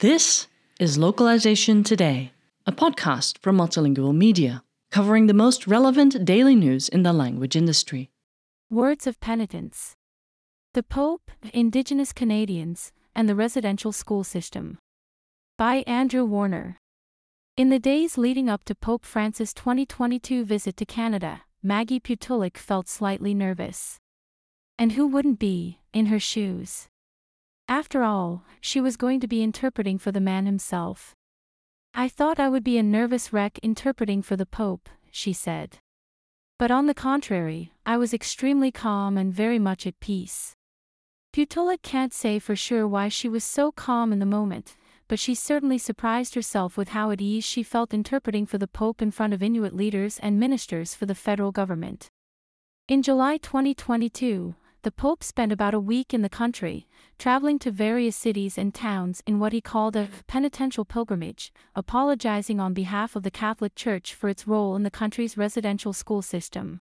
This is Localization Today, a podcast from Multilingual Media, covering the most relevant daily news in the language industry. Words of Penitence The Pope, Indigenous Canadians, and the Residential School System. By Andrew Warner. In the days leading up to Pope Francis' 2022 visit to Canada, Maggie Putulik felt slightly nervous. And who wouldn't be, in her shoes? After all, she was going to be interpreting for the man himself. I thought I would be a nervous wreck interpreting for the Pope, she said. But on the contrary, I was extremely calm and very much at peace. Putulik can't say for sure why she was so calm in the moment, but she certainly surprised herself with how at ease she felt interpreting for the Pope in front of Inuit leaders and ministers for the federal government. In July 2022, the Pope spent about a week in the country, traveling to various cities and towns in what he called a penitential pilgrimage, apologizing on behalf of the Catholic Church for its role in the country's residential school system.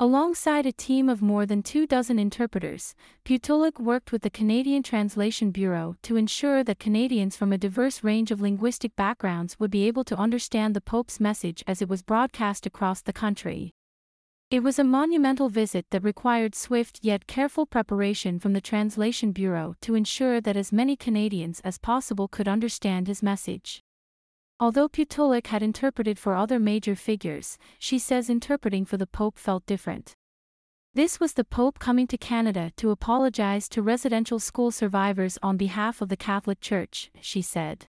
Alongside a team of more than two dozen interpreters, Putulik worked with the Canadian Translation Bureau to ensure that Canadians from a diverse range of linguistic backgrounds would be able to understand the Pope's message as it was broadcast across the country. It was a monumental visit that required swift yet careful preparation from the Translation Bureau to ensure that as many Canadians as possible could understand his message. Although Putulik had interpreted for other major figures, she says interpreting for the Pope felt different. This was the Pope coming to Canada to apologize to residential school survivors on behalf of the Catholic Church, she said.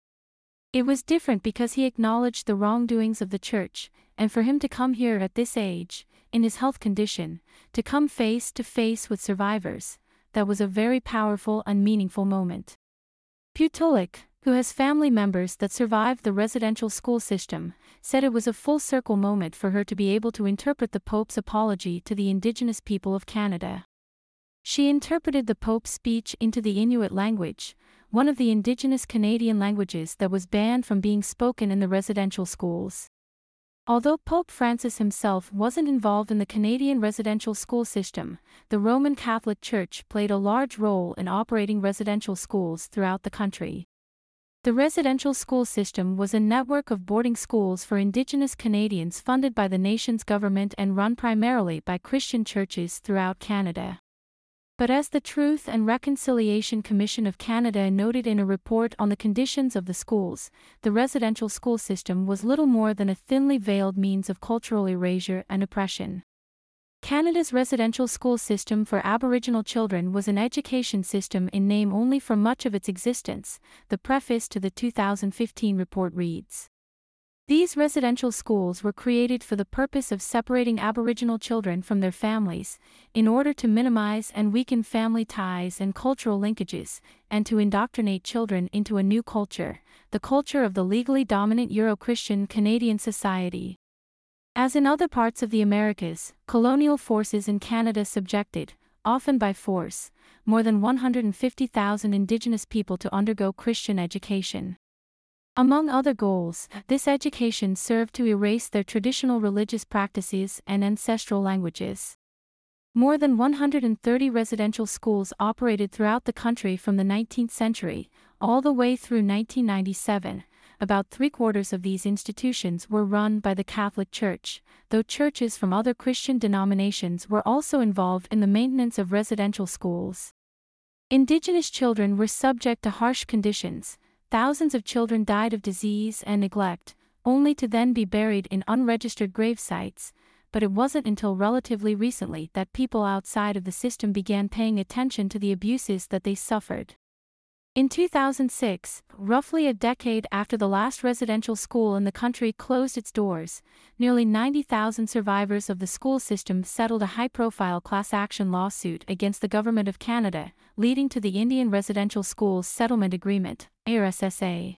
It was different because he acknowledged the wrongdoings of the Church, and for him to come here at this age, in his health condition, to come face to face with survivors, that was a very powerful and meaningful moment. Putulik, who has family members that survived the residential school system, said it was a full circle moment for her to be able to interpret the Pope's apology to the Indigenous people of Canada. She interpreted the Pope's speech into the Inuit language, one of the Indigenous Canadian languages that was banned from being spoken in the residential schools. Although Pope Francis himself wasn't involved in the Canadian residential school system, the Roman Catholic Church played a large role in operating residential schools throughout the country. The residential school system was a network of boarding schools for Indigenous Canadians funded by the nation's government and run primarily by Christian churches throughout Canada. But as the Truth and Reconciliation Commission of Canada noted in a report on the conditions of the schools, the residential school system was little more than a thinly veiled means of cultural erasure and oppression. Canada's residential school system for Aboriginal children was an education system in name only for much of its existence, the preface to the 2015 report reads. These residential schools were created for the purpose of separating Aboriginal children from their families, in order to minimize and weaken family ties and cultural linkages, and to indoctrinate children into a new culture, the culture of the legally dominant Euro Christian Canadian society. As in other parts of the Americas, colonial forces in Canada subjected, often by force, more than 150,000 Indigenous people to undergo Christian education. Among other goals, this education served to erase their traditional religious practices and ancestral languages. More than 130 residential schools operated throughout the country from the 19th century, all the way through 1997. About three quarters of these institutions were run by the Catholic Church, though churches from other Christian denominations were also involved in the maintenance of residential schools. Indigenous children were subject to harsh conditions, Thousands of children died of disease and neglect, only to then be buried in unregistered grave sites, but it wasn't until relatively recently that people outside of the system began paying attention to the abuses that they suffered. In 2006, roughly a decade after the last residential school in the country closed its doors, nearly 90,000 survivors of the school system settled a high profile class action lawsuit against the Government of Canada, leading to the Indian Residential Schools Settlement Agreement, IRSSA.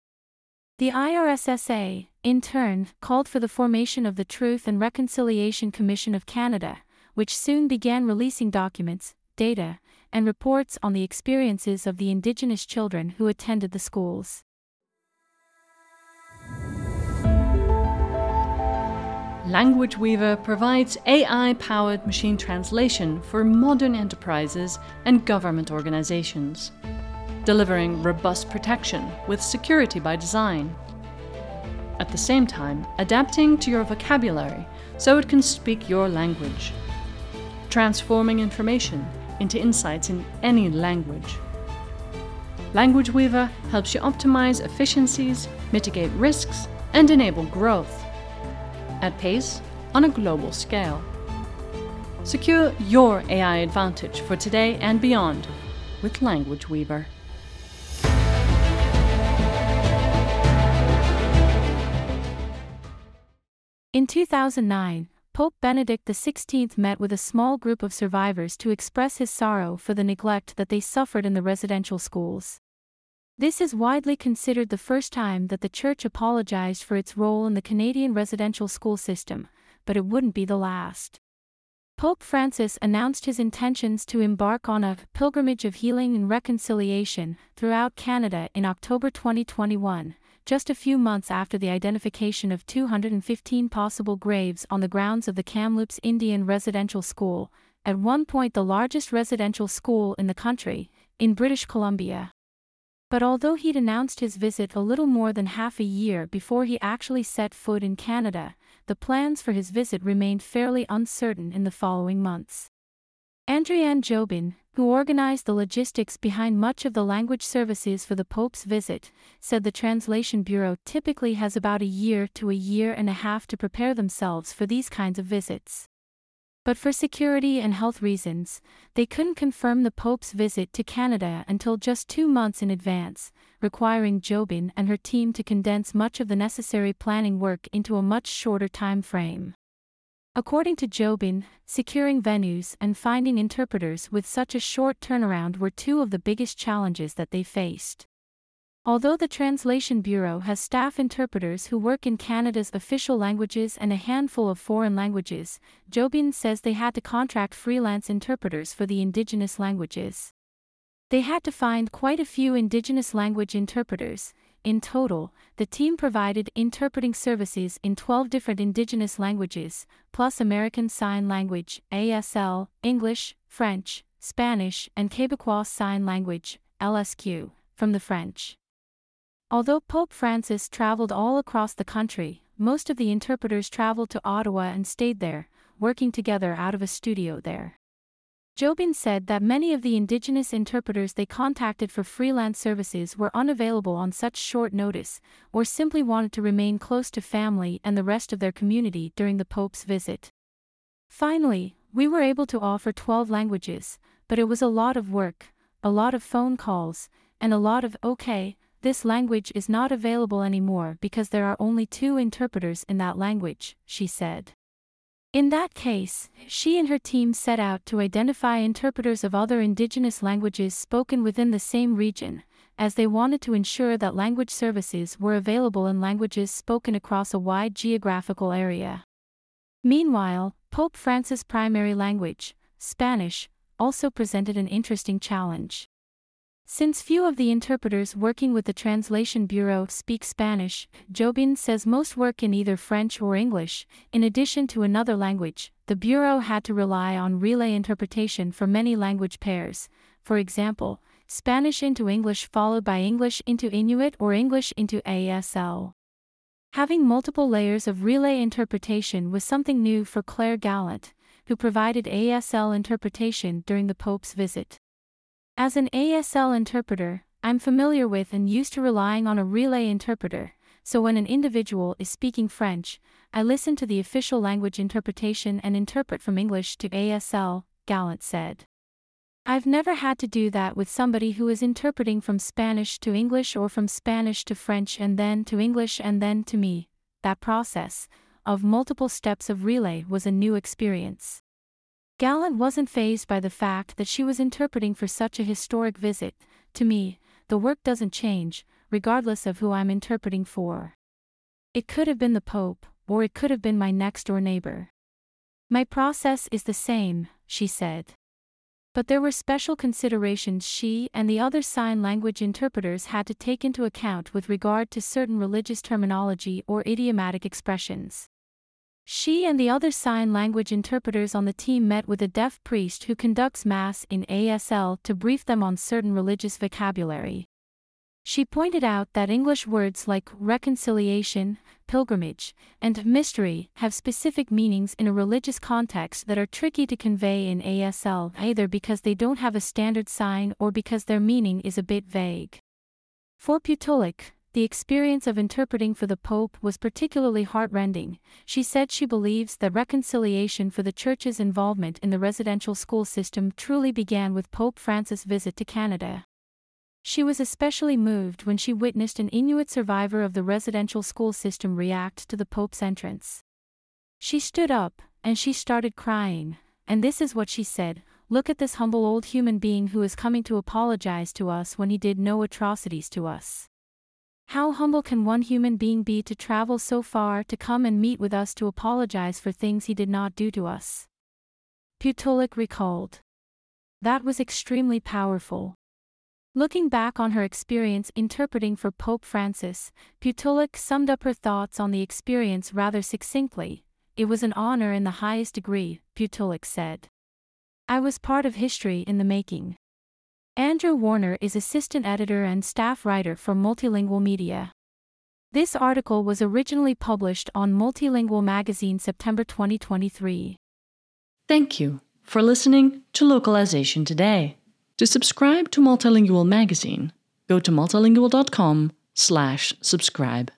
The IRSSA, in turn, called for the formation of the Truth and Reconciliation Commission of Canada, which soon began releasing documents, data, and reports on the experiences of the Indigenous children who attended the schools. Language Weaver provides AI powered machine translation for modern enterprises and government organizations, delivering robust protection with security by design. At the same time, adapting to your vocabulary so it can speak your language, transforming information into insights in any language. Language Weaver helps you optimize efficiencies, mitigate risks, and enable growth at pace on a global scale. Secure your AI advantage for today and beyond with Language Weaver. In 2009, Pope Benedict XVI met with a small group of survivors to express his sorrow for the neglect that they suffered in the residential schools. This is widely considered the first time that the Church apologized for its role in the Canadian residential school system, but it wouldn't be the last. Pope Francis announced his intentions to embark on a pilgrimage of healing and reconciliation throughout Canada in October 2021, just a few months after the identification of 215 possible graves on the grounds of the Kamloops Indian Residential School, at one point the largest residential school in the country, in British Columbia. But although he'd announced his visit a little more than half a year before he actually set foot in Canada, the plans for his visit remained fairly uncertain in the following months. Andriane Jobin, who organized the logistics behind much of the language services for the Pope's visit, said the Translation Bureau typically has about a year to a year and a half to prepare themselves for these kinds of visits. But for security and health reasons, they couldn't confirm the Pope's visit to Canada until just two months in advance, requiring Jobin and her team to condense much of the necessary planning work into a much shorter time frame. According to Jobin, securing venues and finding interpreters with such a short turnaround were two of the biggest challenges that they faced. Although the Translation Bureau has staff interpreters who work in Canada's official languages and a handful of foreign languages, Jobin says they had to contract freelance interpreters for the Indigenous languages. They had to find quite a few Indigenous language interpreters. In total, the team provided interpreting services in 12 different Indigenous languages, plus American Sign Language, ASL, English, French, Spanish, and Quebecois Sign Language, LSQ, from the French. Although Pope Francis traveled all across the country, most of the interpreters traveled to Ottawa and stayed there, working together out of a studio there. Jobin said that many of the Indigenous interpreters they contacted for freelance services were unavailable on such short notice, or simply wanted to remain close to family and the rest of their community during the Pope's visit. Finally, we were able to offer 12 languages, but it was a lot of work, a lot of phone calls, and a lot of okay, this language is not available anymore because there are only two interpreters in that language, she said. In that case, she and her team set out to identify interpreters of other indigenous languages spoken within the same region, as they wanted to ensure that language services were available in languages spoken across a wide geographical area. Meanwhile, Pope Francis' primary language, Spanish, also presented an interesting challenge. Since few of the interpreters working with the Translation Bureau speak Spanish, Jobin says most work in either French or English. In addition to another language, the Bureau had to rely on relay interpretation for many language pairs, for example, Spanish into English followed by English into Inuit or English into ASL. Having multiple layers of relay interpretation was something new for Claire Gallant, who provided ASL interpretation during the Pope's visit. As an ASL interpreter, I'm familiar with and used to relying on a relay interpreter, so when an individual is speaking French, I listen to the official language interpretation and interpret from English to ASL, Gallant said. I've never had to do that with somebody who is interpreting from Spanish to English or from Spanish to French and then to English and then to me. That process, of multiple steps of relay, was a new experience. Gallant wasn't fazed by the fact that she was interpreting for such a historic visit. To me, the work doesn't change, regardless of who I'm interpreting for. It could have been the Pope, or it could have been my next door neighbor. My process is the same, she said. But there were special considerations she and the other sign language interpreters had to take into account with regard to certain religious terminology or idiomatic expressions. She and the other sign language interpreters on the team met with a deaf priest who conducts Mass in ASL to brief them on certain religious vocabulary. She pointed out that English words like reconciliation, pilgrimage, and mystery have specific meanings in a religious context that are tricky to convey in ASL either because they don't have a standard sign or because their meaning is a bit vague. For Putulik, the experience of interpreting for the Pope was particularly heartrending. She said she believes that reconciliation for the Church's involvement in the residential school system truly began with Pope Francis' visit to Canada. She was especially moved when she witnessed an Inuit survivor of the residential school system react to the Pope's entrance. She stood up, and she started crying, and this is what she said Look at this humble old human being who is coming to apologize to us when he did no atrocities to us. How humble can one human being be to travel so far to come and meet with us to apologize for things he did not do to us? Putulik recalled. That was extremely powerful. Looking back on her experience interpreting for Pope Francis, Putulik summed up her thoughts on the experience rather succinctly. It was an honor in the highest degree, Putulik said. I was part of history in the making. Andrew Warner is assistant editor and staff writer for Multilingual Media. This article was originally published on Multilingual Magazine September 2023. Thank you for listening to Localization Today. To subscribe to Multilingual Magazine, go to multilingual.com/subscribe.